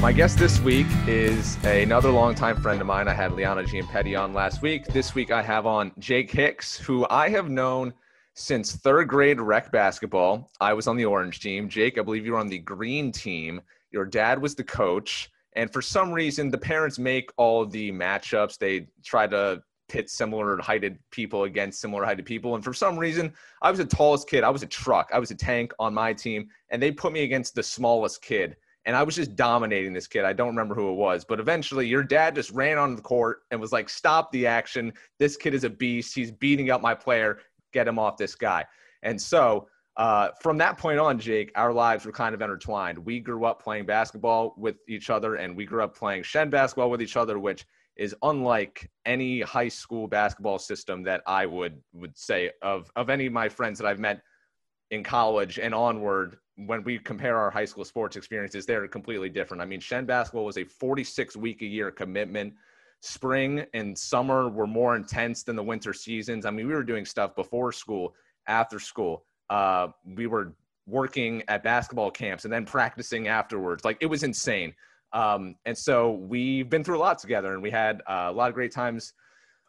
My guest this week is another longtime friend of mine. I had Liana Giampetti on last week. This week I have on Jake Hicks, who I have known since third grade rec basketball. I was on the orange team. Jake, I believe you were on the green team. Your dad was the coach. And for some reason, the parents make all the matchups. They try to pit similar heighted people against similar heighted people. And for some reason, I was the tallest kid. I was a truck. I was a tank on my team. And they put me against the smallest kid. And I was just dominating this kid. I don't remember who it was. But eventually, your dad just ran on the court and was like, Stop the action. This kid is a beast. He's beating up my player. Get him off this guy. And so, uh, from that point on, Jake, our lives were kind of intertwined. We grew up playing basketball with each other, and we grew up playing Shen basketball with each other, which is unlike any high school basketball system that I would would say of of any of my friends that I've met in college and onward. When we compare our high school sports experiences, they're completely different. I mean, Shen basketball was a 46 week a year commitment. Spring and summer were more intense than the winter seasons. I mean, we were doing stuff before school, after school. Uh, we were working at basketball camps and then practicing afterwards. Like it was insane. Um, and so we've been through a lot together and we had uh, a lot of great times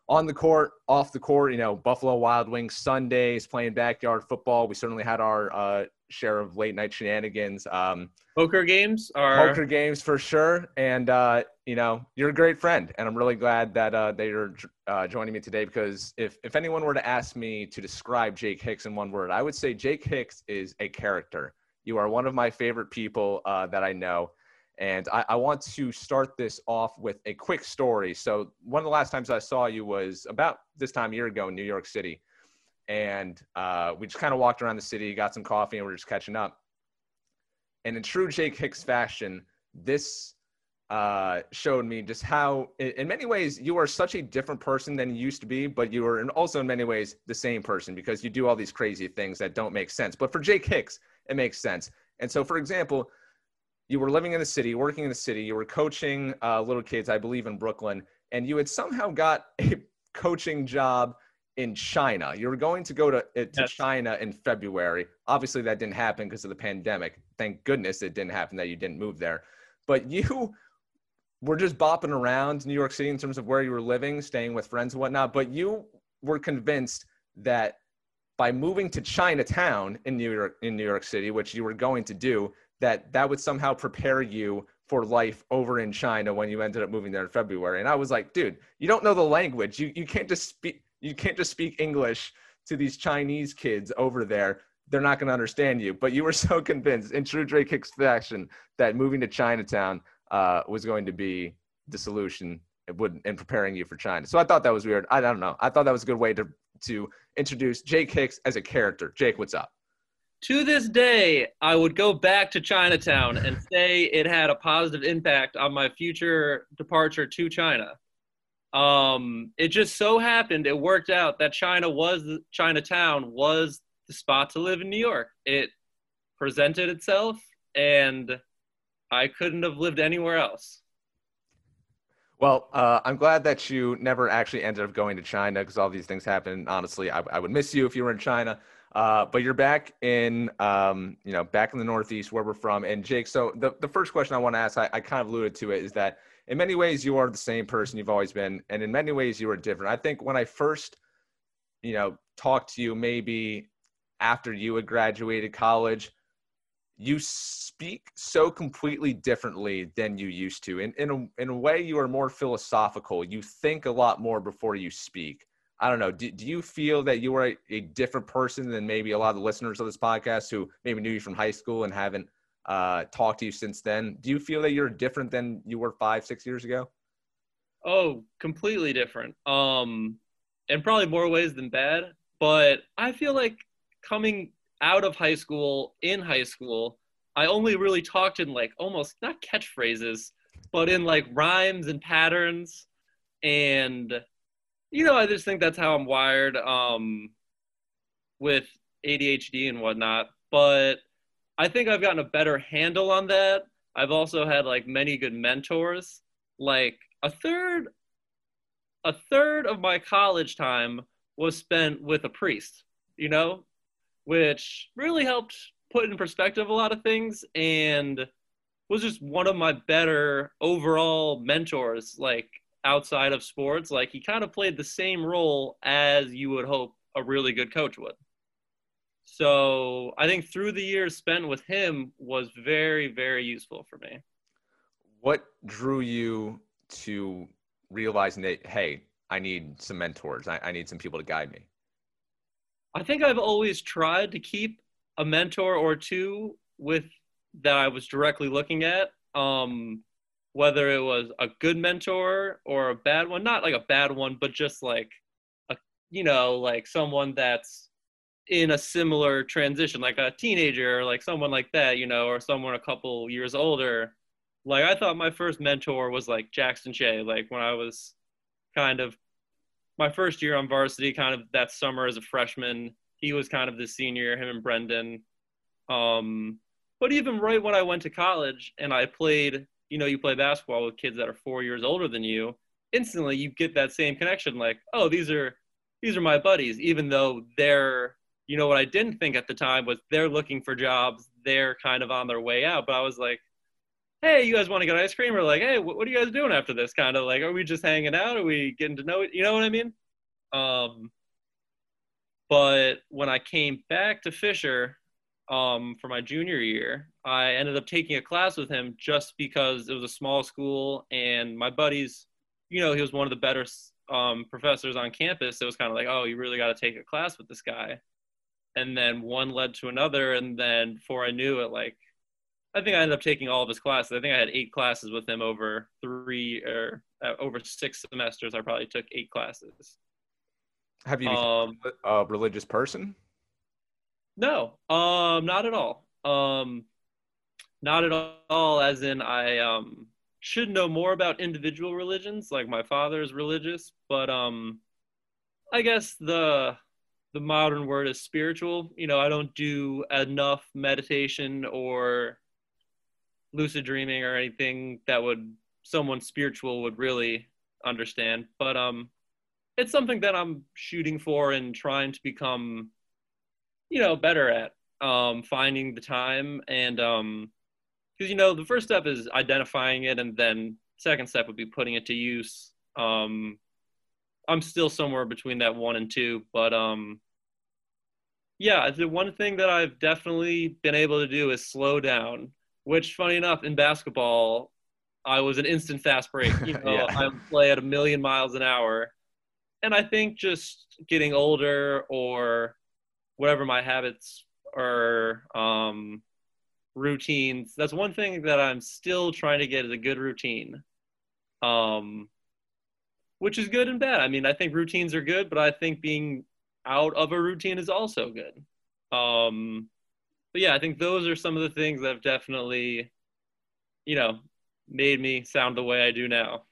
on the court, off the court, you know, Buffalo Wild Wings Sundays, playing backyard football. We certainly had our uh, share of late night shenanigans. Um, poker games are poker games for sure. And, uh, you know, you're a great friend. And I'm really glad that, uh, that you're uh, joining me today because if, if anyone were to ask me to describe Jake Hicks in one word, I would say Jake Hicks is a character. You are one of my favorite people uh, that I know. And I, I, want to start this off with a quick story. So, one of the last times I saw you was about this time a year ago in New York City. And uh, we just kind of walked around the city, got some coffee, and we are just catching up. And in true Jake Hicks fashion, this uh, showed me just how, in many ways, you are such a different person than you used to be, but you are also in many ways the same person because you do all these crazy things that don't make sense. But for Jake Hicks, it makes sense. And so, for example, you were living in the city, working in the city, you were coaching uh, little kids, I believe, in Brooklyn, and you had somehow got a coaching job in China. You were going to go to, uh, to yes. China in February. Obviously, that didn't happen because of the pandemic. Thank goodness it didn't happen that you didn't move there. But you were just bopping around New York City in terms of where you were living, staying with friends and whatnot. But you were convinced that by moving to Chinatown in New York in New York City, which you were going to do, that that would somehow prepare you for life over in China when you ended up moving there in February. And I was like, dude, you don't know the language. You you can't just speak you can't just speak English to these Chinese kids over there. They're not going to understand you. But you were so convinced in true Jake Hicks fashion that moving to Chinatown uh, was going to be the solution would in preparing you for China. So I thought that was weird. I don't know. I thought that was a good way to to introduce Jake Hicks as a character. Jake, what's up? to this day, I would go back to Chinatown and say it had a positive impact on my future departure to China. Um, it just so happened it worked out that China was Chinatown was the spot to live in New York. It presented itself, and I couldn't have lived anywhere else. Well, uh, I'm glad that you never actually ended up going to China because all these things happen. Honestly, I, I would miss you if you were in China. Uh, but you're back in, um, you know, back in the Northeast where we're from. And Jake, so the, the first question I want to ask, I, I kind of alluded to it, is that in many ways you are the same person you've always been, and in many ways you are different. I think when I first, you know, talked to you, maybe after you had graduated college, you speak so completely differently than you used to. In in a, in a way, you are more philosophical. You think a lot more before you speak. I don't know. Do, do you feel that you are a, a, different person than maybe a lot of the listeners of this podcast who maybe knew you from high school and haven't uh, talked to you since then? Do you feel that you're different than you were five, six years ago? Oh, completely different. Um, in probably more ways than bad. But I feel like coming out of high school, in high school, I only really talked in like almost not catchphrases, but in like rhymes and patterns and you know, I just think that's how I'm wired um, with ADHD and whatnot. But I think I've gotten a better handle on that. I've also had like many good mentors. Like a third, a third of my college time was spent with a priest. You know, which really helped put in perspective a lot of things and was just one of my better overall mentors, like outside of sports. Like he kind of played the same role as you would hope a really good coach would. So I think through the years spent with him was very, very useful for me. What drew you to realizing that, hey, I need some mentors, I, I need some people to guide me? I think I've always tried to keep a mentor or two with that I was directly looking at. Um, whether it was a good mentor or a bad one, not like a bad one, but just like a, you know, like someone that's in a similar transition, like a teenager or like someone like that, you know, or someone a couple years older. Like I thought my first mentor was like Jackson Shea, like when I was kind of my first year on varsity, kind of that summer as a freshman. He was kind of the senior, him and Brendan. Um, but even right when I went to college and I played, you know, you play basketball with kids that are four years older than you, instantly you get that same connection. Like, oh, these are these are my buddies, even though they're, you know, what I didn't think at the time was they're looking for jobs, they're kind of on their way out. But I was like, hey, you guys want to get ice cream? Or like, hey, what, are you guys doing after this? Kind of like, are we just hanging out? Are we getting to know it? You know what I mean? Um, but when I came back to Fisher um, for my junior year, I ended up taking a class with him just because it was a small school and my buddies, you know, he was one of the better um, professors on campus. It was kind of like, oh, you really got to take a class with this guy. And then one led to another. And then before I knew it, like I think I ended up taking all of his classes. I think I had eight classes with him over three or uh, over six semesters. I probably took eight classes. Have you um, a religious person? No, um, not at all. Um, not at all. As in, I um should know more about individual religions. Like my father is religious, but um, I guess the the modern word is spiritual. You know, I don't do enough meditation or lucid dreaming or anything that would someone spiritual would really understand. But um, it's something that I'm shooting for and trying to become, you know, better at. Um, finding the time and um, because you know the first step is identifying it, and then second step would be putting it to use. Um, I'm still somewhere between that one and two, but um, yeah, the one thing that I've definitely been able to do is slow down which funny enough in basketball i was an instant fast break you know yeah. i play at a million miles an hour and i think just getting older or whatever my habits or um, routines that's one thing that i'm still trying to get is a good routine um, which is good and bad i mean i think routines are good but i think being out of a routine is also good um, but yeah, I think those are some of the things that have definitely, you know, made me sound the way I do now.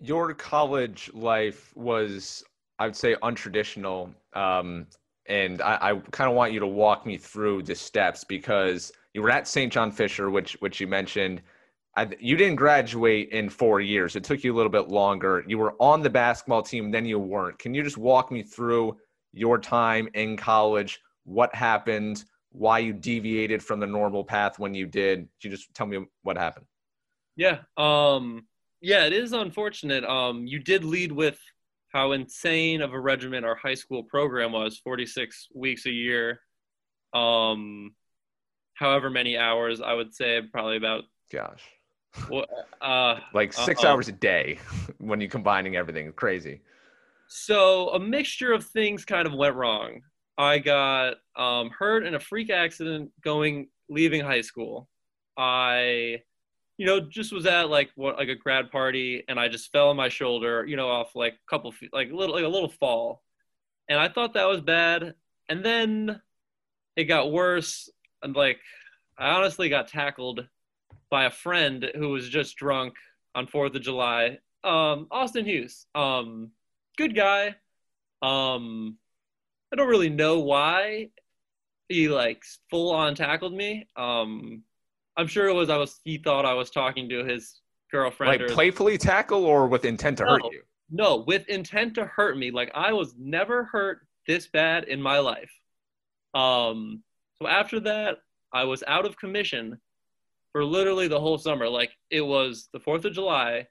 Your college life was, I would say, untraditional. Um, and I, I kind of want you to walk me through the steps because you were at St. John Fisher, which which you mentioned. I, you didn't graduate in four years. It took you a little bit longer. You were on the basketball team, then you weren't. Can you just walk me through your time in college? What happened? why you deviated from the normal path when you did. Can you just tell me what happened? Yeah. Um, yeah, it is unfortunate. Um, you did lead with how insane of a regimen our high school program was 46 weeks a year. Um, however many hours, I would say probably about. Gosh. Well, uh, like 6 uh, hours a day when you're combining everything. Crazy. So a mixture of things kind of went wrong. I got um, hurt in a freak accident going leaving high school. I, you know, just was at like what like a grad party, and I just fell on my shoulder, you know, off like a couple feet, like a little like a little fall, and I thought that was bad. And then it got worse, and like I honestly got tackled by a friend who was just drunk on Fourth of July. Um, Austin Hughes, um, good guy. Um, I don't really know why he like full on tackled me. Um, I'm sure it was I was he thought I was talking to his girlfriend. Like or, playfully tackle or with intent to no, hurt you? No, with intent to hurt me. Like I was never hurt this bad in my life. Um, so after that, I was out of commission, for literally the whole summer. Like it was the 4th of July.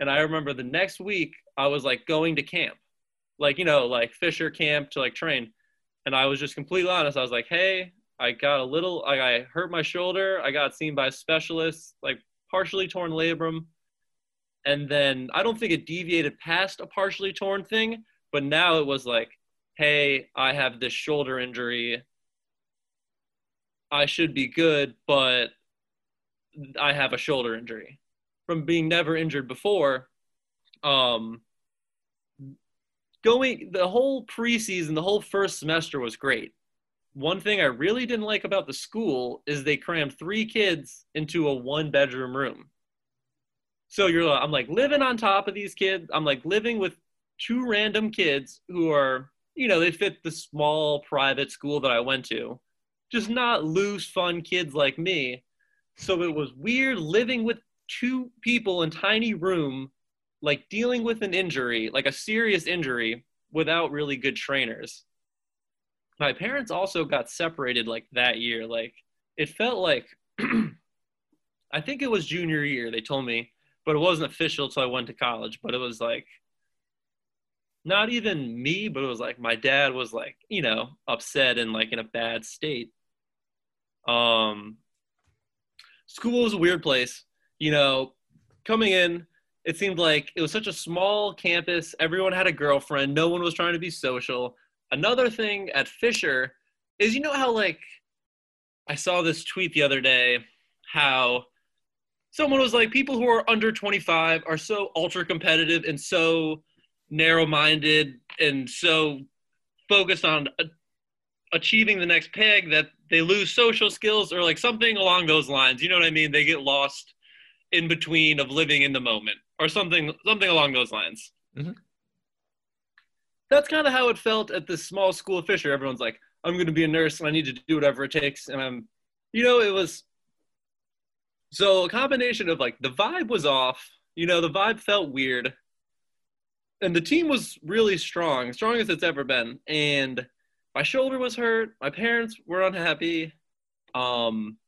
And I remember the next week I was like going to camp, like, you know, like Fisher camp to like train. And I was just completely honest. I was like, hey, I got a little, like, I hurt my shoulder. I got seen by a specialist, like partially torn labrum. And then I don't think it deviated past a partially torn thing, but now it was like, hey, I have this shoulder injury. I should be good, but I have a shoulder injury from being never injured before. Um, going the whole preseason, the whole first semester was great. One thing I really didn't like about the school is they crammed three kids into a one bedroom room. So you're I'm like living on top of these kids. I'm like living with two random kids who are, you know, they fit the small private school that I went to. Just not loose, fun kids like me. So it was weird living with two people in tiny room, like dealing with an injury, like a serious injury, without really good trainers. My parents also got separated like that year. Like it felt like I think it was junior year, they told me, but it wasn't official until I went to college. But it was like not even me, but it was like my dad was like, you know, upset and like in a bad state. Um school was a weird place. You know, coming in, it seemed like it was such a small campus. Everyone had a girlfriend. No one was trying to be social. Another thing at Fisher is you know how like I saw this tweet the other day how someone was like people who are under 25 are so ultra competitive and so narrow minded and so focused on achieving the next peg that they lose social skills or like something along those lines. You know what I mean? They get lost in between of living in the moment or something something along those lines. Mm-hmm. That's kind of how it felt at this small school of Fisher. Everyone's like, I'm going to be a nurse and I need to do whatever it takes. And I'm, you know, it was so a combination of like the vibe was off, you know, the vibe felt weird. And the team was really strong, strongest it's ever been. And my shoulder was hurt. My parents were unhappy. Um,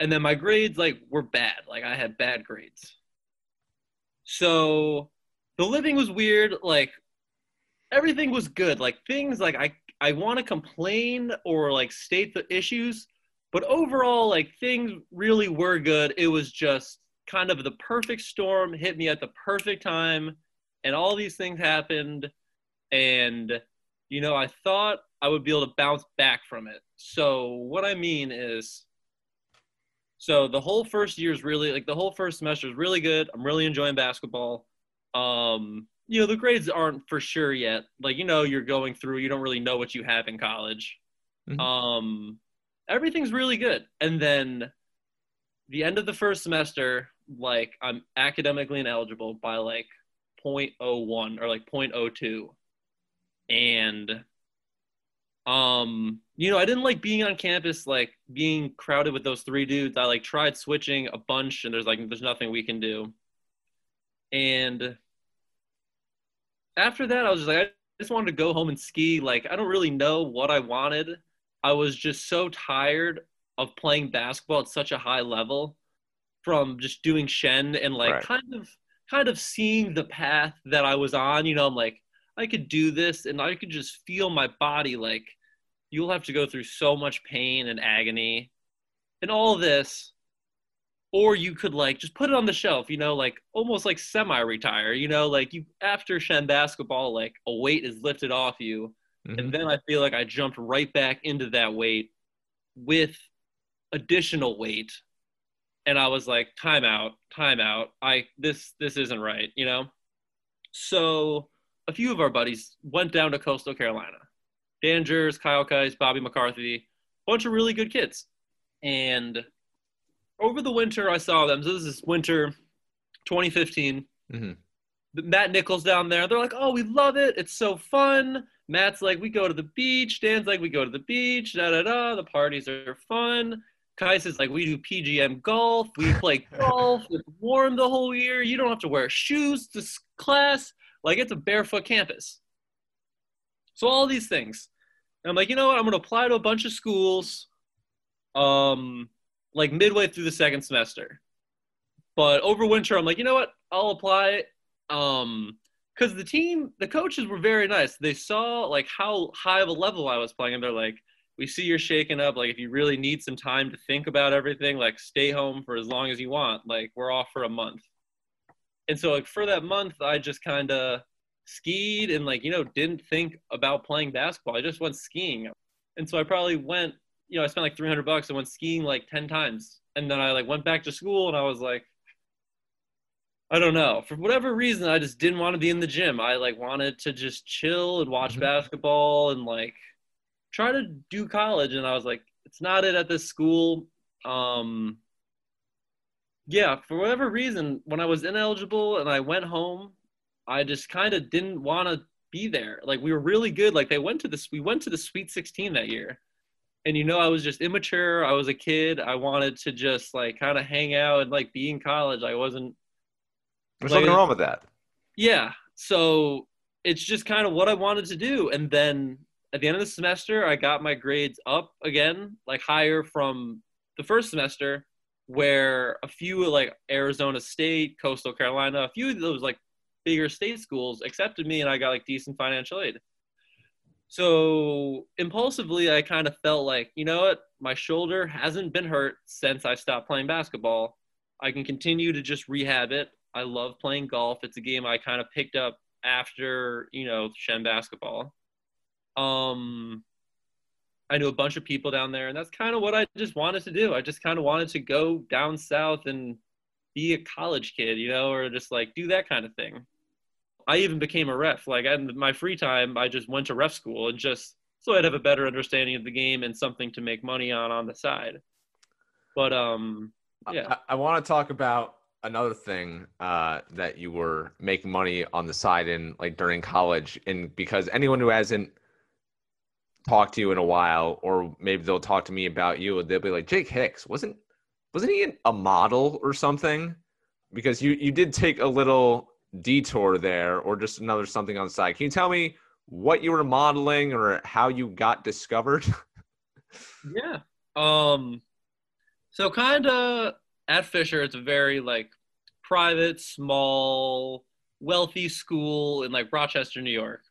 and then my grades like were bad. Like I had bad grades. So the living was weird. Like everything was good. Like things like I I want to complain or like state the issues, but overall like things really were good. It was just kind of the perfect storm hit me at the perfect time and all these things happened and you know, I thought I would be able to bounce back from it. So what I mean is, so the whole first year is really like the whole first semester is really good. I'm really enjoying basketball. Um, you know, the grades aren't for sure yet. Like, you know, you're going through, you don't really know what you have in college. Mm-hmm. Um, everything's really good. And then the end of the first semester, like I'm academically ineligible by like 0.01 or like 0.02 and um you know i didn't like being on campus like being crowded with those three dudes. I like tried switching a bunch and there's like there's nothing we can do. And after that i was just like i just wanted to go home and ski. Like i don't really know what i wanted. I was just so tired of playing basketball at such a high level from just doing shen and like right. kind of kind of seeing the path that i was on. You know i'm like I could do this and I could just feel my body like you'll have to go through so much pain and agony and all this or you could like just put it on the shelf you know like almost like semi retire you know like you after shen basketball like a weight is lifted off you mm-hmm. and then i feel like i jumped right back into that weight with additional weight and i was like time out time out i this this isn't right you know so a few of our buddies went down to Coastal Carolina. Dan Jers, Kyle Kais, Bobby McCarthy, bunch of really good kids. And over the winter, I saw them. So this is winter 2015. Mm-hmm. Matt Nichols down there. They're like, oh, we love it. It's so fun. Matt's like, we go to the beach. Dan's like, we go to the beach. Da da da. The parties are fun. Kais is like, we do PGM golf. We play golf. It's warm the whole year. You don't have to wear shoes to class. Like it's a barefoot campus. So all these things. And I'm like, you know what? I'm gonna apply to a bunch of schools. Um, like midway through the second semester. But over winter, I'm like, you know what? I'll apply. Um, because the team, the coaches were very nice. They saw like how high of a level I was playing, and they're like, "We see you're shaking up. Like, if you really need some time to think about everything, like, stay home for as long as you want. Like, we're off for a month." And so, like, for that month, I just kind of skied and like you know didn't think about playing basketball. I just went skiing, and so I probably went. You know, I spent like 300 bucks and went skiing like 10 times, and then I like went back to school and I was like I don't know. For whatever reason, I just didn't want to be in the gym. I like wanted to just chill and watch mm-hmm. basketball and like try to do college. And I was like, it's not it at this school. Um, yeah, for whatever reason, when I was ineligible and I went home, I just kind of didn't want to be there. Like we were really good. Like they went to this, we went to the Sweet 16 that year. And you know, I was just immature. I was a kid. I wanted to just like kind of hang out and like be in college. I wasn't there's like, nothing wrong with that. Yeah. So it's just kind of what I wanted to do. And then at the end of the semester, I got my grades up again, like higher from the first semester, where a few like Arizona State, Coastal Carolina, a few of those like bigger state schools accepted me and I got like decent financial aid. So impulsively, I kind of felt like, you know what, my shoulder hasn't been hurt since I stopped playing basketball. I can continue to just rehab it. I love playing golf. It's a game I kind of picked up after, you know, Shen basketball. Um, I knew a bunch of people down there, and that's kind of what I just wanted to do. I just kind of wanted to go down south and be a college kid, you know, or just like do that kind of thing. I even became a ref. Like in my free time, I just went to ref school and just so I'd have a better understanding of the game and something to make money on on the side. But um, yeah, I, I want to talk about another thing uh, that you were making money on the side in like during college and because anyone who hasn't talked to you in a while or maybe they'll talk to me about you and they'll be like jake hicks wasn't wasn't he a model or something? Because you you did take a little detour there or just another something on the side. Can you tell me what you were modeling or how you got discovered? Yeah um so kind of at Fisher, it's a very like private, small, wealthy school in like Rochester, New York,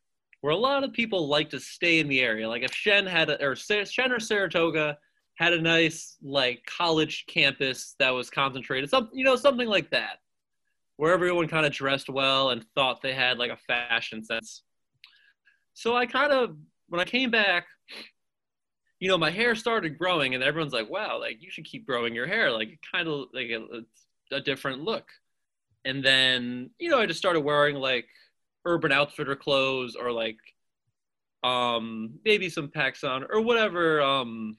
where a lot of people like to stay in the area. Like if Shen had a, or Shen or Saratoga had a nice like college campus that was concentrated, some you know something like that, where everyone kind of dressed well and thought they had like a fashion sense. So I kind of when I came back you know, my hair started growing, and everyone's like, "Wow, like you should keep growing your hair. Like kind of like a, a different look." And then, you know, I just started wearing like Urban Outfitter clothes or like um maybe some PacSun or whatever um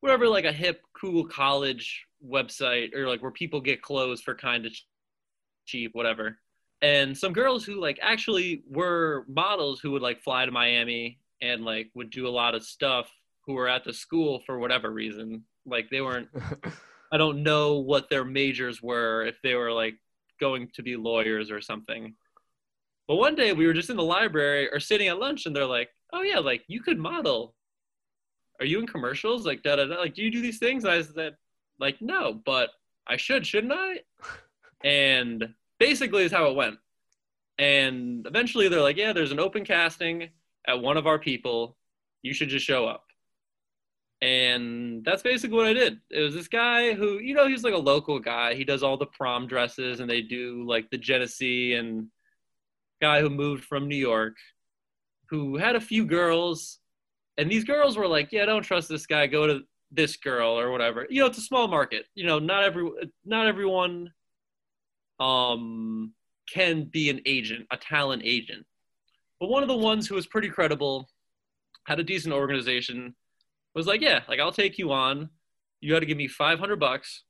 whatever like a hip cool college website or like where people get clothes for kind of cheap whatever and some girls who like actually were models who would like fly to Miami and like would do a lot of stuff who were at the school for whatever reason. Like they weren't. I don't know what their majors were. If they were like going to be lawyers or something. But one day we were just in the library or sitting at lunch, and they're like, "Oh yeah, like you could model. Are you in commercials? Like da da da. Like do you do these things?" And I said, "Like no, but I should, shouldn't I?" and basically is how it went. And eventually they're like, "Yeah, there's an open casting at one of our people. You should just show up." and that's basically what I did. It was this guy who, you know, he's like a local guy. He does all the prom dresses, and they do like the Genesee and guy who moved from New York, who had a few girls, and these girls were like, "Yeah, don't trust this guy. Go to this girl or whatever." You know, it's a small market. You know, not every not everyone um can be an agent, a talent agent. But one of the ones who was pretty credible, had a decent organization was like, yeah, like I'll take you on. You got to give me 500 bucks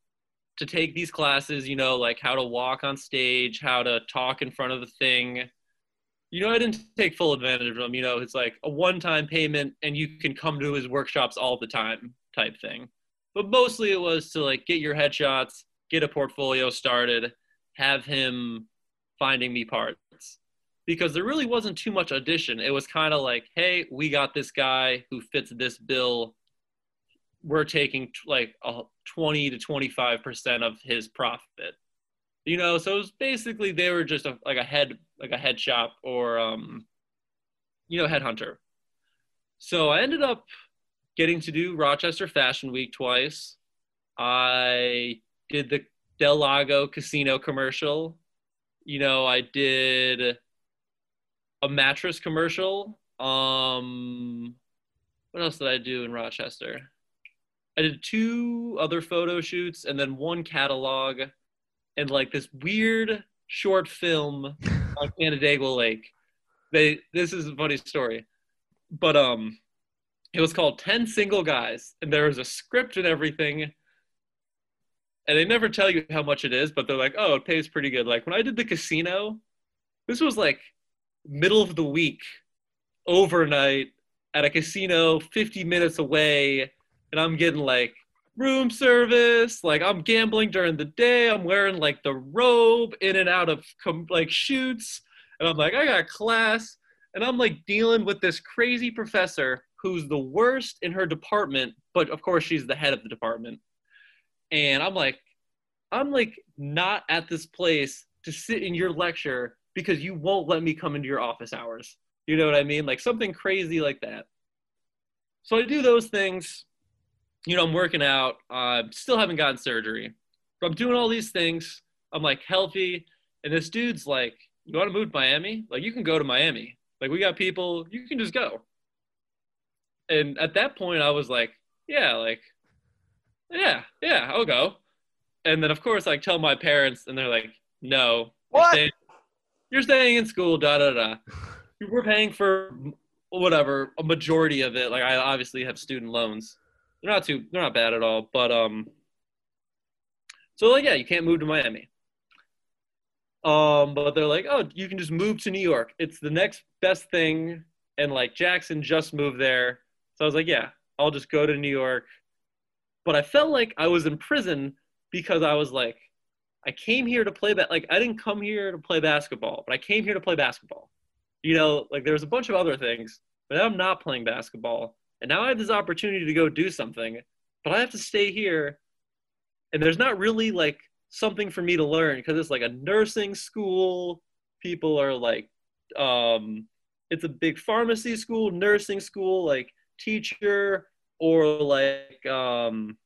to take these classes, you know, like how to walk on stage, how to talk in front of the thing. You know, I didn't take full advantage of him. You know, it's like a one time payment and you can come to his workshops all the time type thing. But mostly it was to like get your headshots, get a portfolio started, have him finding me parts because there really wasn't too much audition. It was kind of like, hey, we got this guy who fits this bill. We're taking like a 20 to 25% of his profit. You know, so it was basically they were just a, like a head like a head shop or um you know, headhunter. So I ended up getting to do Rochester Fashion Week twice. I did the Del Lago casino commercial. You know, I did a mattress commercial. Um, what else did I do in Rochester? I did two other photo shoots and then one catalog and like this weird short film on Canandaigua Lake. They this is a funny story. But um it was called 10 Single Guys and there was a script and everything. And they never tell you how much it is, but they're like, "Oh, it pays pretty good." Like when I did the casino, this was like middle of the week, overnight at a casino 50 minutes away and I'm getting like room service. Like I'm gambling during the day. I'm wearing like the robe in and out of com- like shoots. And I'm like, I got class. And I'm like dealing with this crazy professor who's the worst in her department, but of course she's the head of the department. And I'm like, I'm like not at this place to sit in your lecture because you won't let me come into your office hours. You know what I mean? Like something crazy like that. So I do those things you know, I'm working out. Uh, still haven't gotten surgery. But I'm doing all these things. I'm like healthy. And this dude's like, you want to move to Miami? Like, you can go to Miami. Like, we got people, you can just go. And at that point, I was like, yeah, like, yeah, yeah, I'll go. And then, of course, I tell my parents, and they're like, no. What? You're staying, you're staying in school, da da da. We're paying for whatever, a majority of it. Like, I obviously have student loans they're not too they're not bad at all. But um so like yeah, you can't move to Miami. Um, but they're like, oh, you can just move to New York. It's the next best thing. And like Jackson just moved there. So I was like, yeah, I'll just go to New York. But I felt like I was in prison because I was like, I came here to play that. Like, I didn't come here to play basketball, but I came here to play basketball. You know, like there was a bunch of other things, but I'm not playing basketball. And now I have this opportunity to go do something, but I have to stay here. And there's not really like something for me to learn because it's like a nursing school. People are like, um, it's a big pharmacy school, nursing school, like teacher, or like, um,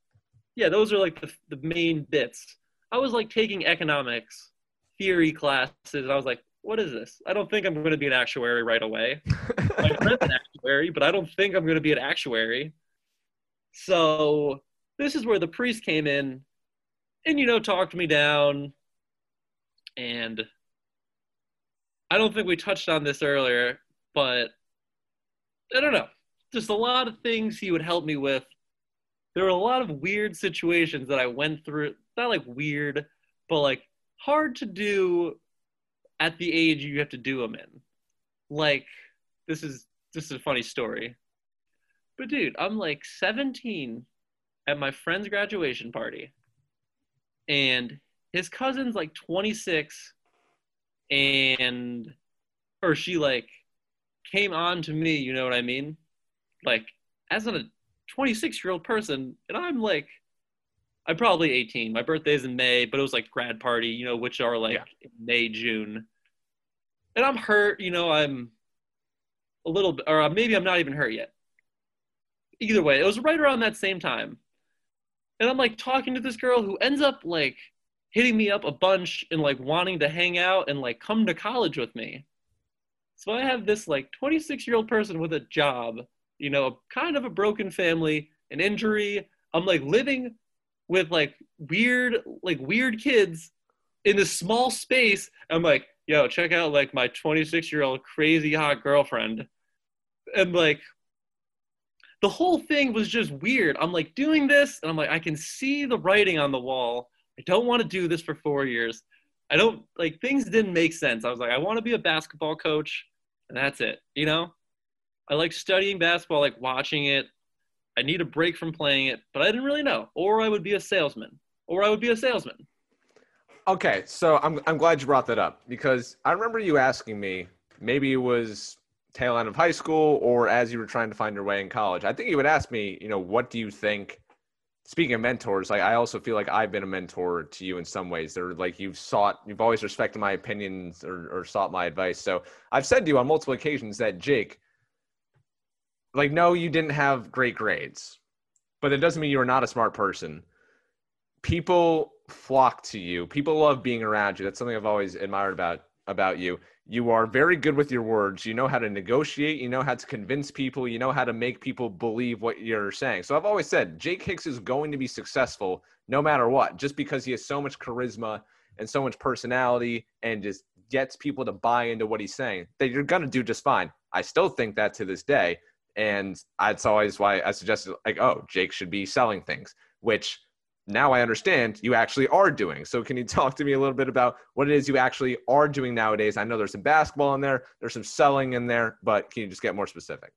yeah, those are like the, the main bits. I was like taking economics theory classes, and I was like, what is this? I don't think I'm going to be an actuary right away. I'm an actuary, but I don't think I'm going to be an actuary. So this is where the priest came in and, you know, talked me down. And I don't think we touched on this earlier, but I don't know. Just a lot of things he would help me with. There were a lot of weird situations that I went through. Not like weird, but like hard to do at the age you have to do them in. Like this is this is a funny story. But dude, I'm like 17 at my friend's graduation party. And his cousin's like 26 and or she like came on to me, you know what I mean? Like as a 26 year old person and I'm like I'm probably 18. My birthday's in May, but it was like grad party, you know, which are like yeah. May, June. And I'm hurt, you know, I'm a little or uh, maybe I'm not even hurt yet. Either way, it was right around that same time. And I'm like talking to this girl who ends up like hitting me up a bunch and like wanting to hang out and like come to college with me. So I have this like 26 year old person with a job, you know, kind of a broken family, an injury. I'm like living with like weird, like weird kids in this small space. I'm like, yo, check out like my 26 year old crazy hot girlfriend. And like, the whole thing was just weird. I'm like doing this, and I'm like, I can see the writing on the wall. I don't want to do this for four years. I don't like things didn't make sense. I was like, I want to be a basketball coach, and that's it. You know, I like studying basketball, like watching it. I need a break from playing it, but I didn't really know. Or I would be a salesman, or I would be a salesman. Okay, so I'm I'm glad you brought that up because I remember you asking me. Maybe it was tail end of high school or as you were trying to find your way in college. I think you would ask me, you know, what do you think speaking of mentors, like I also feel like I've been a mentor to you in some ways. They're like you've sought, you've always respected my opinions or, or sought my advice. So I've said to you on multiple occasions that Jake, like, no, you didn't have great grades, but it doesn't mean you are not a smart person. People flock to you. People love being around you. That's something I've always admired about about you. You are very good with your words. You know how to negotiate. You know how to convince people. You know how to make people believe what you're saying. So I've always said Jake Hicks is going to be successful no matter what, just because he has so much charisma and so much personality and just gets people to buy into what he's saying that you're going to do just fine. I still think that to this day. And that's always why I suggested, like, oh, Jake should be selling things, which now I understand you actually are doing. So can you talk to me a little bit about what it is you actually are doing nowadays? I know there's some basketball in there, there's some selling in there, but can you just get more specific?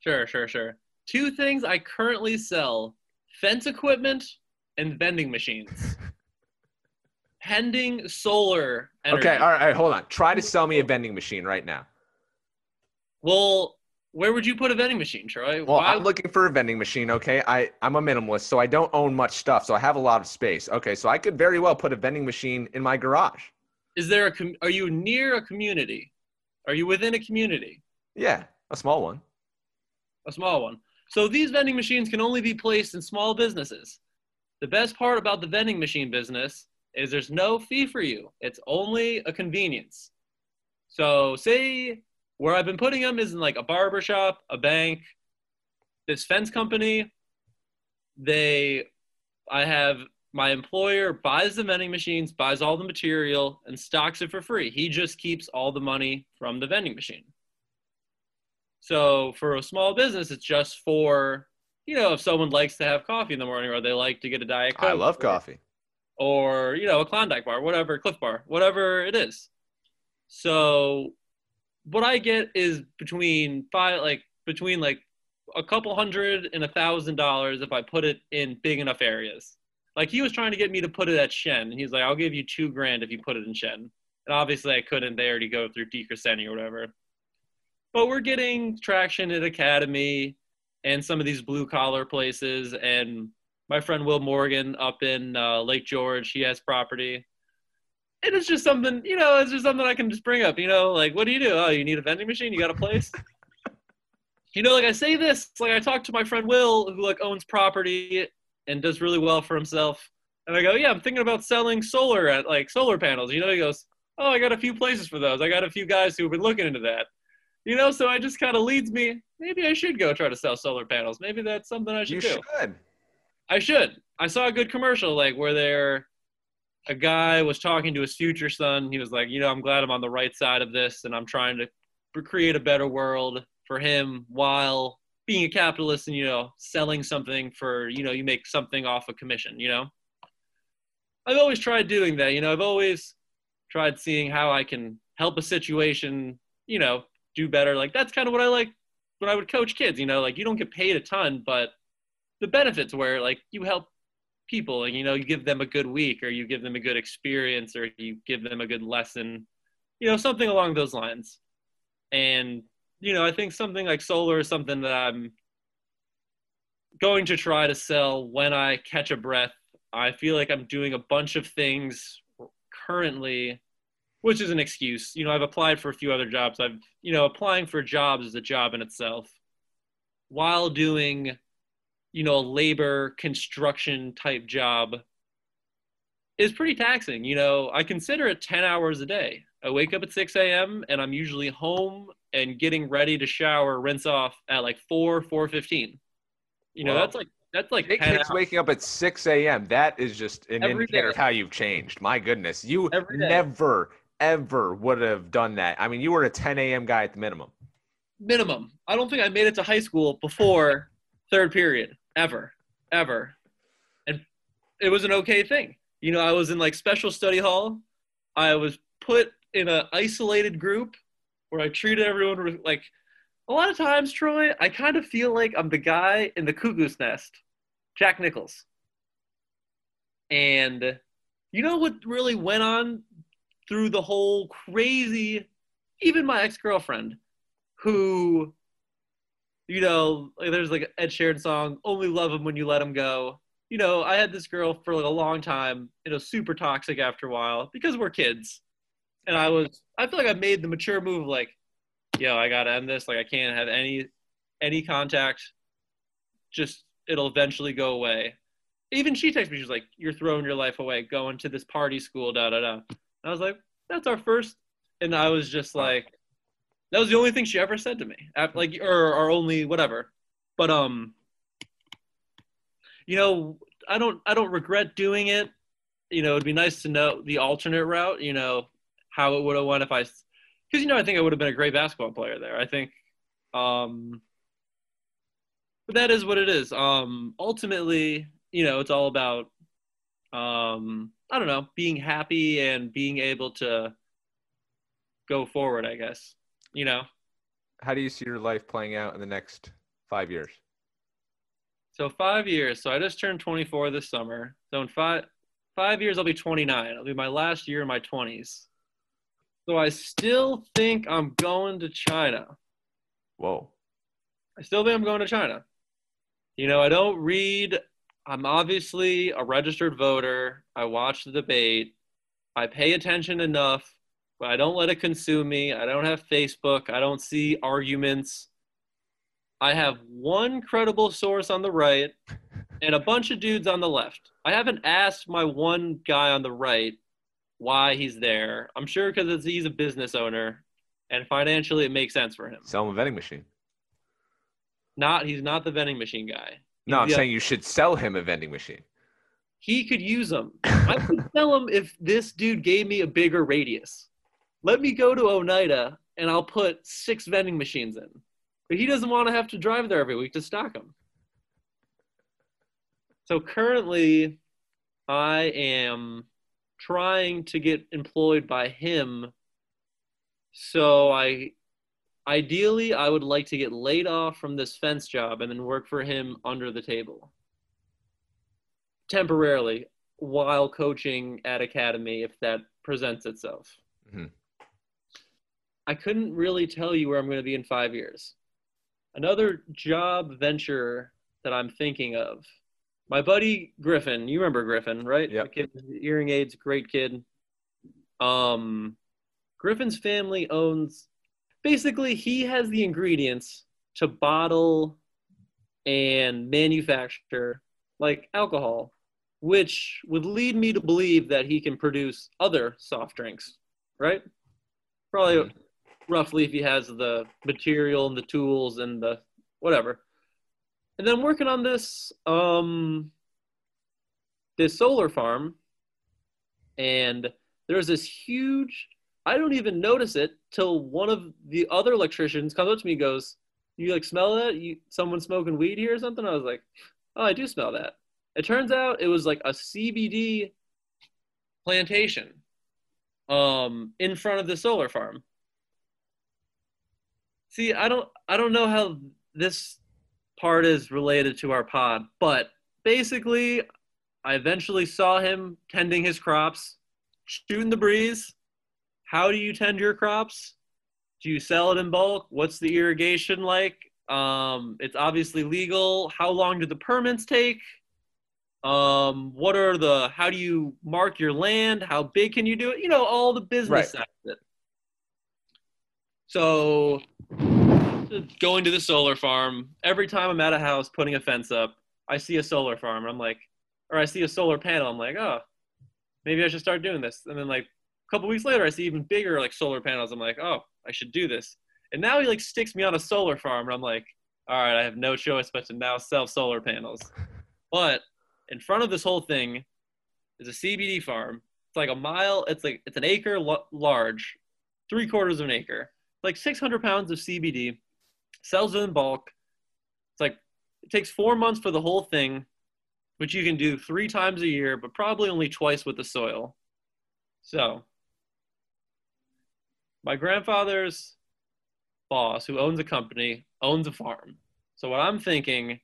Sure, sure, sure. Two things I currently sell fence equipment and vending machines. Pending solar energy. Okay, all right, hold on. Try to sell me a vending machine right now. Well, where would you put a vending machine, Troy? Well, Why? I'm looking for a vending machine. Okay, I I'm a minimalist, so I don't own much stuff, so I have a lot of space. Okay, so I could very well put a vending machine in my garage. Is there a? Com- are you near a community? Are you within a community? Yeah, a small one. A small one. So these vending machines can only be placed in small businesses. The best part about the vending machine business is there's no fee for you. It's only a convenience. So say where I've been putting them is in like a barber shop, a bank, this fence company. They, I have my employer buys the vending machines, buys all the material, and stocks it for free. He just keeps all the money from the vending machine. So for a small business, it's just for, you know, if someone likes to have coffee in the morning or they like to get a Diet Coke. I love or, coffee. Or, you know, a Klondike bar, whatever, Clif bar, whatever it is. So what I get is between five, like between like a couple hundred and a thousand dollars if I put it in big enough areas. Like he was trying to get me to put it at Shen, and he's like, "I'll give you two grand if you put it in Shen." And obviously, I couldn't. They already go through DeCrescente or whatever. But we're getting traction at Academy and some of these blue collar places. And my friend Will Morgan up in uh, Lake George, he has property and it's just something, you know, it's just something I can just bring up, you know, like, what do you do? Oh, you need a vending machine? You got a place? you know, like I say this, like I talk to my friend Will, who like owns property and does really well for himself. And I go, yeah, I'm thinking about selling solar at like solar panels. You know, he goes, oh, I got a few places for those. I got a few guys who've been looking into that. You know, so I just kind of leads me. Maybe I should go try to sell solar panels. Maybe that's something I should you do. Should. I should. I saw a good commercial like where they're a guy was talking to his future son. He was like, you know, I'm glad I'm on the right side of this and I'm trying to create a better world for him while being a capitalist and, you know, selling something for, you know, you make something off a commission, you know? I've always tried doing that. You know, I've always tried seeing how I can help a situation, you know, do better. Like that's kind of what I like when I would coach kids, you know, like you don't get paid a ton, but the benefits where like you help people and you know you give them a good week or you give them a good experience or you give them a good lesson you know something along those lines. And you know i think something like solar is something that i'm going to try to sell when i catch a breath. I feel like i'm doing a bunch of things currently which is an excuse. You know i've applied for a few other jobs. I've you know applying for jobs is a job in itself while doing you know, labor construction type job is pretty taxing. You know, I consider it 10 hours a day. I wake up at 6 a.m. and I'm usually home and getting ready to shower, rinse off at like 4, 4.15. You know, that's like, that's like Jake waking up at 6 a.m. That is just an Every indicator day. of how you've changed. My goodness. You never, ever would have done that. I mean, you were a 10 a.m. guy at the minimum. Minimum. I don't think I made it to high school before third period ever, ever. And it was an okay thing. You know, I was in like special study hall. I was put in an isolated group where I treated everyone with like a lot of times, Troy, I kind of feel like I'm the guy in the cuckoo's nest, Jack Nichols. And you know what really went on through the whole crazy, even my ex girlfriend, who you know, like there's like Ed Sheeran song, "Only Love Him When You Let Him Go." you know, I had this girl for like a long time. It was super toxic after a while because we're kids. And I was, I feel like I made the mature move of like, yo, I gotta end this. Like I can't have any, any contact. Just it'll eventually go away. Even she texted me. She's like, "You're throwing your life away, going to this party school." Da da da. I was like, "That's our first. and I was just like, that was the only thing she ever said to me. Like, or or only whatever. But um, you know, I don't I don't regret doing it. You know, it'd be nice to know the alternate route. You know, how it would have went if I, because you know, I think I would have been a great basketball player there. I think, um, but that is what it is. Um, ultimately, you know, it's all about, um, I don't know, being happy and being able to go forward. I guess, you know. How do you see your life playing out in the next five years? So five years. So I just turned 24 this summer. So in five five years, I'll be 29. It'll be my last year in my 20s. So I still think I'm going to China. Whoa. I still think I'm going to China. You know, I don't read. I'm obviously a registered voter. I watch the debate. I pay attention enough, but I don't let it consume me. I don't have Facebook. I don't see arguments. I have one credible source on the right and a bunch of dudes on the left. I haven't asked my one guy on the right why he's there. I'm sure because he's a business owner, and financially it makes sense for him. Sell him a vending machine. Not he's not the vending machine guy. No, I'm He's saying you should sell him a vending machine. he could use them. I could sell him if this dude gave me a bigger radius. Let me go to Oneida and I'll put six vending machines in. But he doesn't want to have to drive there every week to stock them. So currently, I am trying to get employed by him. So I ideally I would like to get laid off from this fence job and then work for him under the table temporarily while coaching at academy if that presents itself. Mhm. I couldn't really tell you where I'm going to be in 5 years. Another job venture that I'm thinking of. My buddy Griffin, you remember Griffin, right? Kid hearing aids, great kid. Um Griffin's family owns basically he has the ingredients to bottle and manufacture like alcohol, which would lead me to believe that he can produce other soft drinks, right? Probably Mhm. Roughly if he has the material and the tools and the whatever. And then working on this um this solar farm and there's this huge I don't even notice it till one of the other electricians comes up to me and goes, You like smell that? You someone smoking weed here or something? I was like, Oh, I do smell that. It turns out it was like a CBD plantation um in front of the solar farm. See, I don't I don't know how this part is related to our pod, but basically I eventually saw him tending his crops, shooting the breeze. How do you tend your crops? Do you sell it in bulk? What's the irrigation like? Um, it's obviously legal. How long do the permits take? Um, what are the how do you mark your land? How big can you do it? You know, all the business Right. So going to the solar farm, every time I'm at a house putting a fence up, I see a solar farm. I'm like, or I see a solar panel. I'm like, oh, maybe I should start doing this. And then like a couple weeks later, I see even bigger like solar panels. I'm like, oh, I should do this. And now he like sticks me on a solar farm, and I'm like, all right, I have no choice but to now sell solar panels. But in front of this whole thing is a CBD farm. It's like a mile. It's like it's an acre large, three quarters of an acre. Like 600 pounds of CBD. Sells it in bulk. It's like it takes four months for the whole thing, which you can do three times a year, but probably only twice with the soil. So, my grandfather's boss, who owns a company, owns a farm. So, what I'm thinking,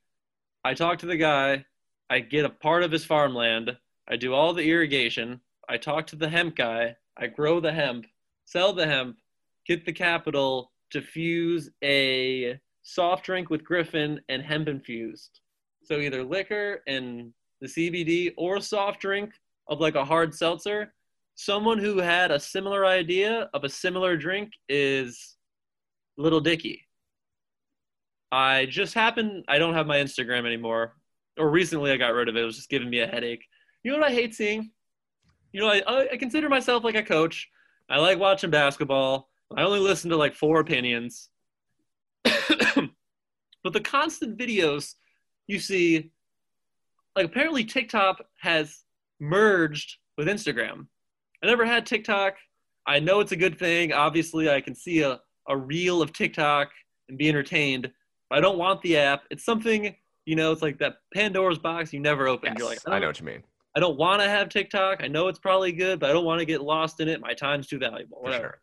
I talk to the guy, I get a part of his farmland, I do all the irrigation, I talk to the hemp guy, I grow the hemp, sell the hemp, get the capital to fuse a soft drink with Griffin and hemp infused. So either liquor and the CBD, or soft drink of like a hard seltzer, someone who had a similar idea of a similar drink is Little Dicky. I just happened, I don't have my Instagram anymore, or recently I got rid of it. It was just giving me a headache. You know what I hate seeing? You know, I, I consider myself like a coach. I like watching basketball. I only listen to like four opinions. but the constant videos you see, like apparently TikTok has merged with Instagram. I never had TikTok. I know it's a good thing. Obviously, I can see a, a reel of TikTok and be entertained. But I don't want the app. It's something, you know, it's like that Pandora's box you never open. Yes, You're like, I know what you mean. I don't want to have TikTok. I know it's probably good, but I don't want to get lost in it. My time's too valuable. Whatever. sure.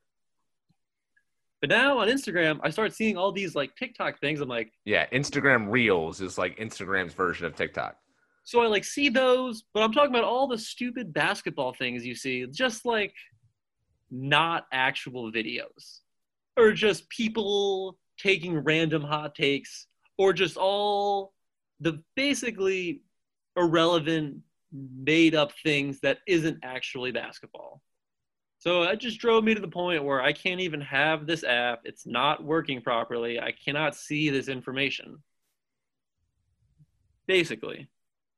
But now on Instagram, I start seeing all these like TikTok things. I'm like, Yeah, Instagram Reels is like Instagram's version of TikTok. so I like see those, but I'm talking about all the stupid basketball things you see, just like not actual videos, or just people taking random hot takes, or just all the basically irrelevant, made up things that isn't actually basketball. So that just drove me to the point where I can't even have this app. It's not working properly. I cannot see this information. Basically.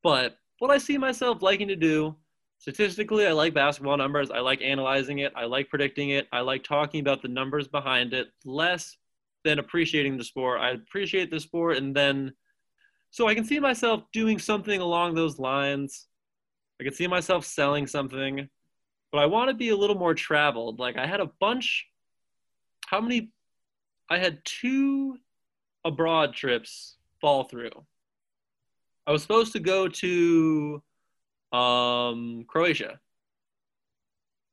But what I see myself liking to do, statistically, I like basketball numbers. I like analyzing it. I like predicting it. I like talking about the numbers behind it, less than appreciating the sport. I appreciate the sport and then so I can see myself doing something along those lines. I can see myself selling something, but I want to be a little more traveled. Like I had a bunch. How many? I had two abroad trips fall through. I was supposed to go to um, Croatia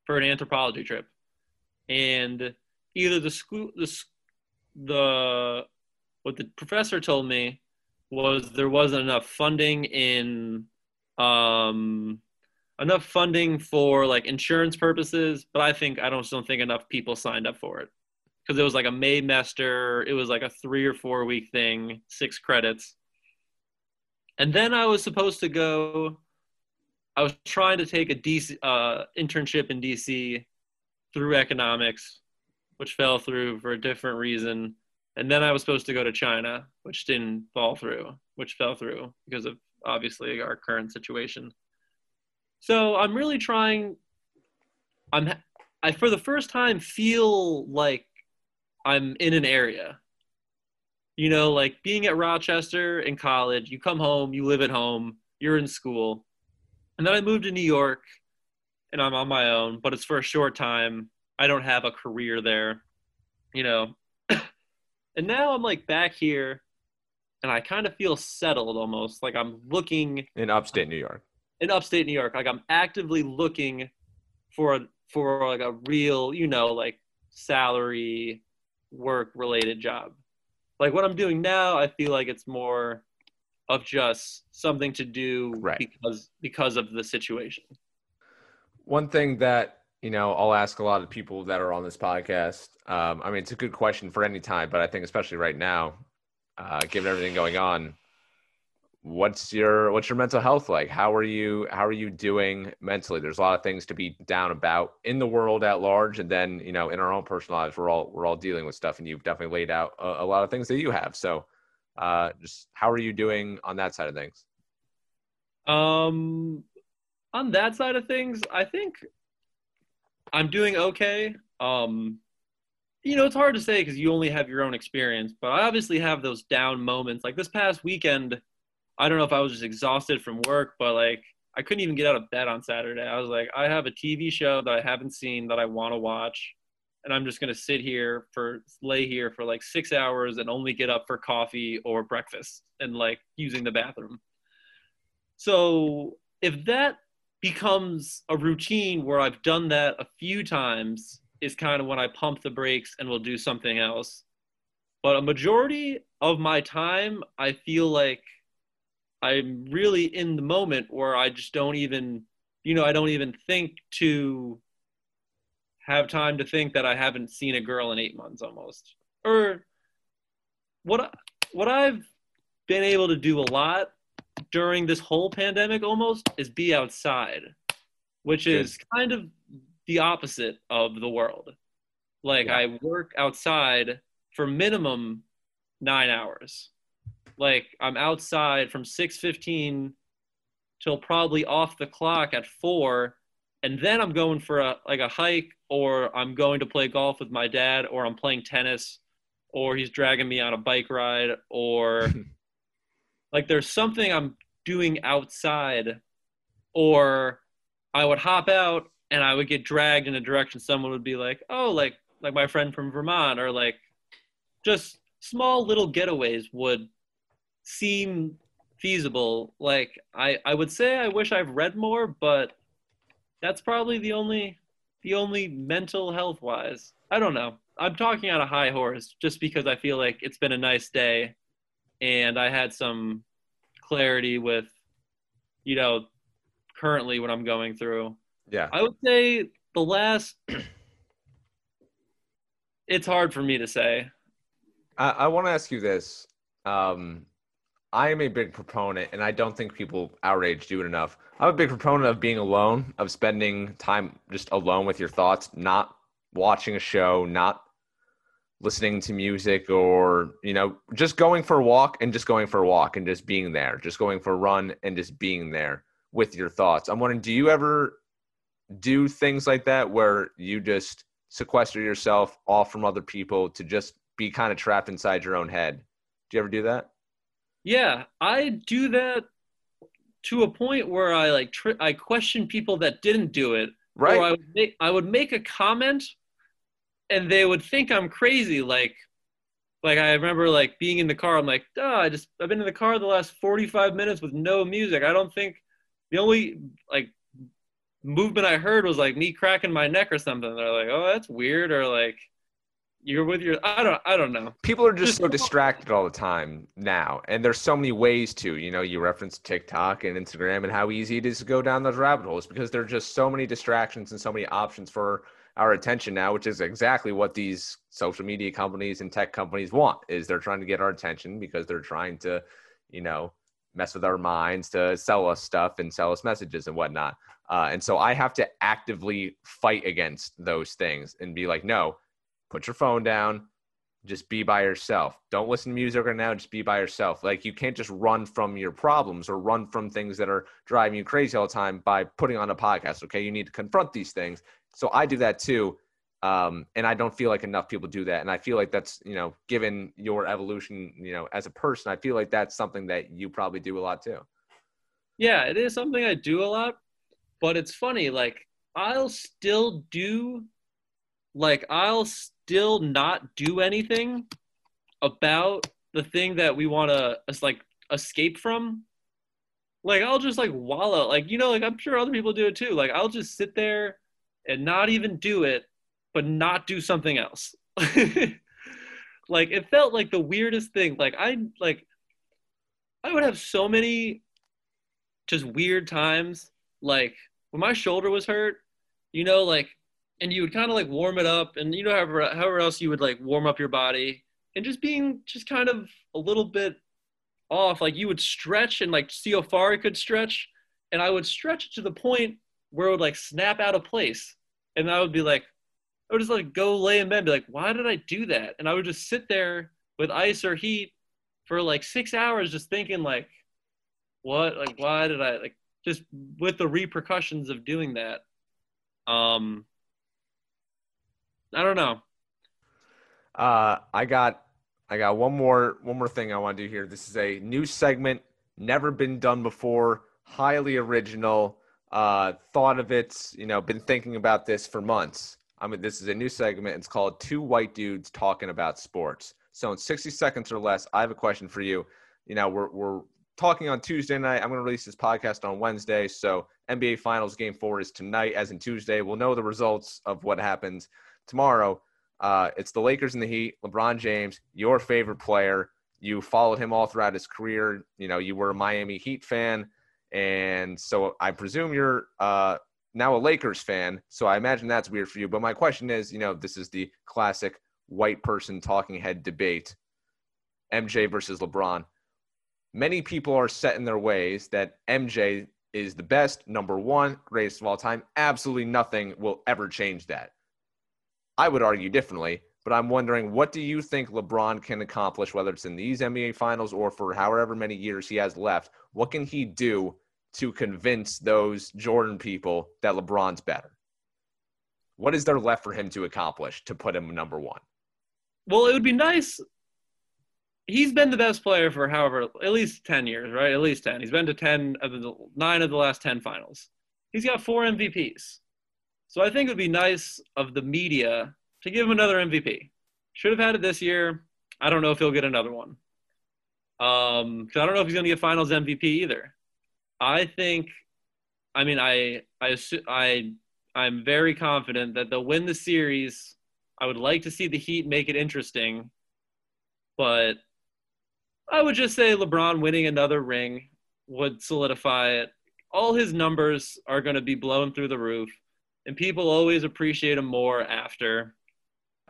for an anthropology trip, and either the school, the the what the professor told me was there wasn't enough funding in um, enough funding for like insurance purposes, but I think I don't don't think enough people signed up for it because it was like a Maymester. It was like a three or four week thing, six credits, and then I was supposed to go. I was trying to take a DC uh, internship in DC through economics, which fell through for a different reason. And then I was supposed to go to China, which didn't fall through, which fell through because of obviously our current situation. So I'm really trying. I'm I for the first time feel like I'm in an area. You know, like being at Rochester in college, you come home, you live at home, you're in school. And then I moved to New York and I'm on my own, but it's for a short time. I don't have a career there, you know. and now I'm like back here and I kind of feel settled almost. Like I'm looking In upstate New York. In upstate New York. Like I'm actively looking for a, for like a real, you know, like salary work related job. Like what I'm doing now, I feel like it's more of just something to do Right. because because of the situation. One thing that you know I'll ask a lot of people that are on this podcast. Um, I mean, it's a good question for any time, but I think especially right now, uh, given everything going on, what's your what's your mental health like? How are you how are you doing mentally? There's a lot of things to be down about in the world at large, and then you know in our own personal lives, we're all we're all dealing with stuff, and you've definitely laid out a, a lot of things that you have. So, uh, just how are you doing on that side of things? Um, on that side of things, I think I'm doing okay. Um, you know, it's hard to say because you only have your own experience, but I obviously have those down moments. Like this past weekend, I don't know if I was just exhausted from work, but like I couldn't even get out of bed on Saturday. I was like, I have a TV show that I haven't seen that I want to watch, and I'm just gonna sit here for lay here for like six hours and only get up for coffee or breakfast and like using the bathroom. So if that becomes a routine where I've done that a few times, is kind of when I pump the brakes and will do something else. But a majority of my time, I feel like I'm really in the moment where I just don't even, you know, I don't even think to have time to think that I haven't seen a girl in eight months almost. Or what I- what I've been able to do a lot during this whole pandemic almost is be outside, which is kind of the opposite of the world. Like Yeah. I work outside for minimum nine hours. Like I'm outside from six fifteen till probably off the clock at four, and then I'm going for a like a hike, or I'm going to play golf with my dad, or I'm playing tennis, or he's dragging me on a bike ride, or like there's something I'm doing outside, or I would hop out and I would get dragged in a direction someone would be like, oh, like like my friend from Vermont, or like just small little getaways would seem feasible. Like I, I would say I wish I've read more, but that's probably the only the only mental health wise. I don't know. I'm talking on a high horse just because I feel like it's been a nice day and I had some clarity with you know currently what I'm going through. Yeah. I would say the last it's hard for me to say. I, I want to ask you this. Um, I am a big proponent, and I don't think people our age do it enough. I'm a big proponent of being alone, of spending time just alone with your thoughts, not watching a show, not listening to music, or you know, just going for a walk and just going for a walk and just being there, just going for a run and just being there with your thoughts. I'm wondering, do you ever do things like that where you just sequester yourself off from other people to just be kind of trapped inside your own head? Do you ever do that? Yeah, I do that to a point where I like tr- I question people that didn't do it. Right. Or I would make I would make a comment, and they would think I'm crazy. Like, like I remember like being in the car. I'm like, oh, I just I've been in the car the last 45 minutes with no music. I don't think the only like movement I heard was like me cracking my neck or something. They're like, oh, that's weird, or like you're with your I don't I don't know. People are just so distracted all the time now. And there's so many ways to, you know, you reference TikTok and Instagram and how easy it is to go down those rabbit holes because there are just so many distractions and so many options for our attention now, which is exactly what these social media companies and tech companies want is they're trying to get our attention because they're trying to, you know, mess with our minds to sell us stuff and sell us messages and whatnot. Uh, and so I have to actively fight against those things and be like, no, put your phone down, just be by yourself. Don't listen to music right now, just be by yourself. Like you can't just run from your problems or run from things that are driving you crazy all the time by putting on a podcast. Okay. You need to confront these things. So I do that too. Um, and I don't feel like enough people do that. And I feel like that's, you know, given your evolution, you know, as a person, I feel like that's something that you probably do a lot too. Yeah, it is something I do a lot, but it's funny. Like I'll still do, like I'll still not do anything about the thing that we want to like escape from. Like I'll just like wallow, like you know, like I'm sure other people do it too. Like I'll just sit there and not even do it, but not do something else. like it felt like the weirdest thing. Like I like I would have so many just weird times like when my shoulder was hurt you know like and you would kind of like warm it up and you know however, however else you would like warm up your body and just being just kind of a little bit off like you would stretch and like see how far it could stretch and i would stretch it to the point where it would like snap out of place and i would be like i would just like go lay in bed be like why did i do that? And i would just sit there with ice or heat for like six hours just thinking like what like why did i like just with the repercussions of doing that. Um i don't know Uh, I got I got one more one more thing I want to do here. This is a new segment, never been done before, highly original. Uh, thought of it, you know, been thinking about this for months. I mean, this is a new segment. It's called Two White Dudes Talking About Sports. So in 60 seconds or less, I have a question for you. You know, we're we're talking on Tuesday night. I'm going to release this podcast on Wednesday. So NBA Finals Game Four is tonight, as in Tuesday. We'll know the results of what happens tomorrow. Uh, it's the Lakers and the Heat. LeBron James, your favorite player. You followed him all throughout his career. You know, you were a Miami Heat fan, and so I presume you're uh, now a Lakers fan. So I imagine that's weird for you. But my question is, you know, this is the classic white person talking head debate: MJ versus LeBron. many people are set in their ways that MJ is the best, number one, greatest of all time. Absolutely nothing will ever change that. I would argue differently, but I'm wondering what do you think LeBron can accomplish, whether it's in these NBA finals or for however many years he has left? What can he do to convince those Jordan people that LeBron's better? What is there left for him to accomplish to put him number one? Well, it would be nice. He's been the best player for however at least ten years, right? At least ten. He's been to ten of the nine of the last ten finals. He's got four MVPs. So I think it would be nice of the media to give him another MVP. Should have had it this year. I don't know if he'll get another one. Um, I don't know if he's going to get Finals MVP either. I think, I mean, I, I, I, I'm very confident that they'll win the series. I would like to see the Heat make it interesting, but I would just say LeBron winning another ring would solidify it. All his numbers are going to be blown through the roof and people always appreciate him more after.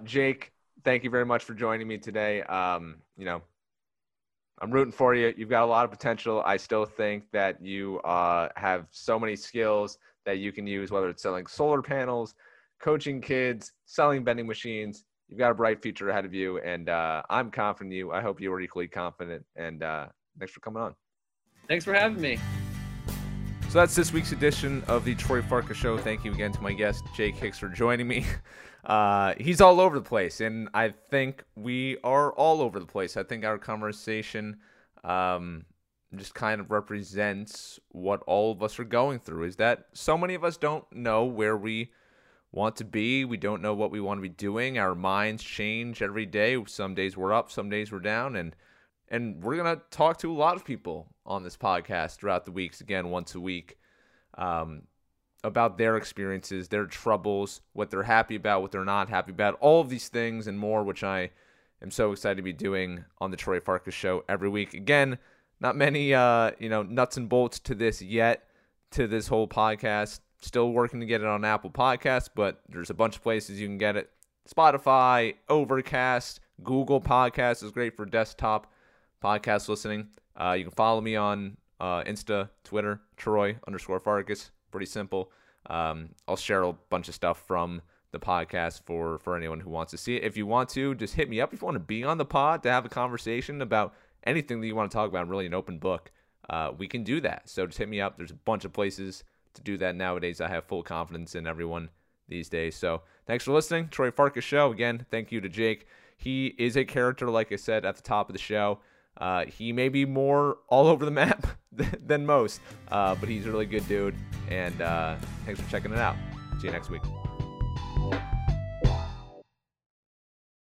Jake, thank you very much for joining me today. Um, you know, I'm rooting for you. You've got a lot of potential. I still think that you uh, have so many skills that you can use, whether it's selling solar panels, coaching kids, selling vending machines. You've got a bright future ahead of you, and uh, I'm confident in you. I hope you are equally confident. And uh, thanks for coming on. Thanks for having me. So that's this week's edition of the Troy Farkas Show. Thank you again to my guest, Jake Hicks, for joining me. Uh, he's all over the place, and I think we are all over the place. I think our conversation um, just kind of represents what all of us are going through is that so many of us don't know where we want to be. We don't know what we want to be doing. Our minds change every day. Some days we're up, some days we're down, and and we're gonna talk to a lot of people on this podcast throughout the weeks, again, once a week, um, about their experiences, their troubles, what they're happy about, what they're not happy about, all of these things and more, which I am so excited to be doing on the Troy Farkas Show every week. Again, not many, uh, you know, nuts and bolts to this yet, to this whole podcast. Still working to get it on Apple Podcasts, but there's a bunch of places you can get it. Spotify, Overcast, Google Podcasts is great for desktop podcast listening. Uh, you can follow me on uh, Insta, Twitter, Troy underscore Farkas. Pretty simple. Um, I'll share a bunch of stuff from the podcast for for anyone who wants to see it. If you want to, just hit me up. If you want to be on the pod to have a conversation about anything that you want to talk about, I'm really an open book. Uh, we can do that. So just hit me up. There's a bunch of places to do that nowadays. I have full confidence in everyone these days. So thanks for listening. Troy Farkas Show. Again, thank you to Jake. He is a character, like I said at the top of the show. Uh, he may be more all over the map than most, uh, but he's a really good dude. And uh, thanks for checking it out. See you next week.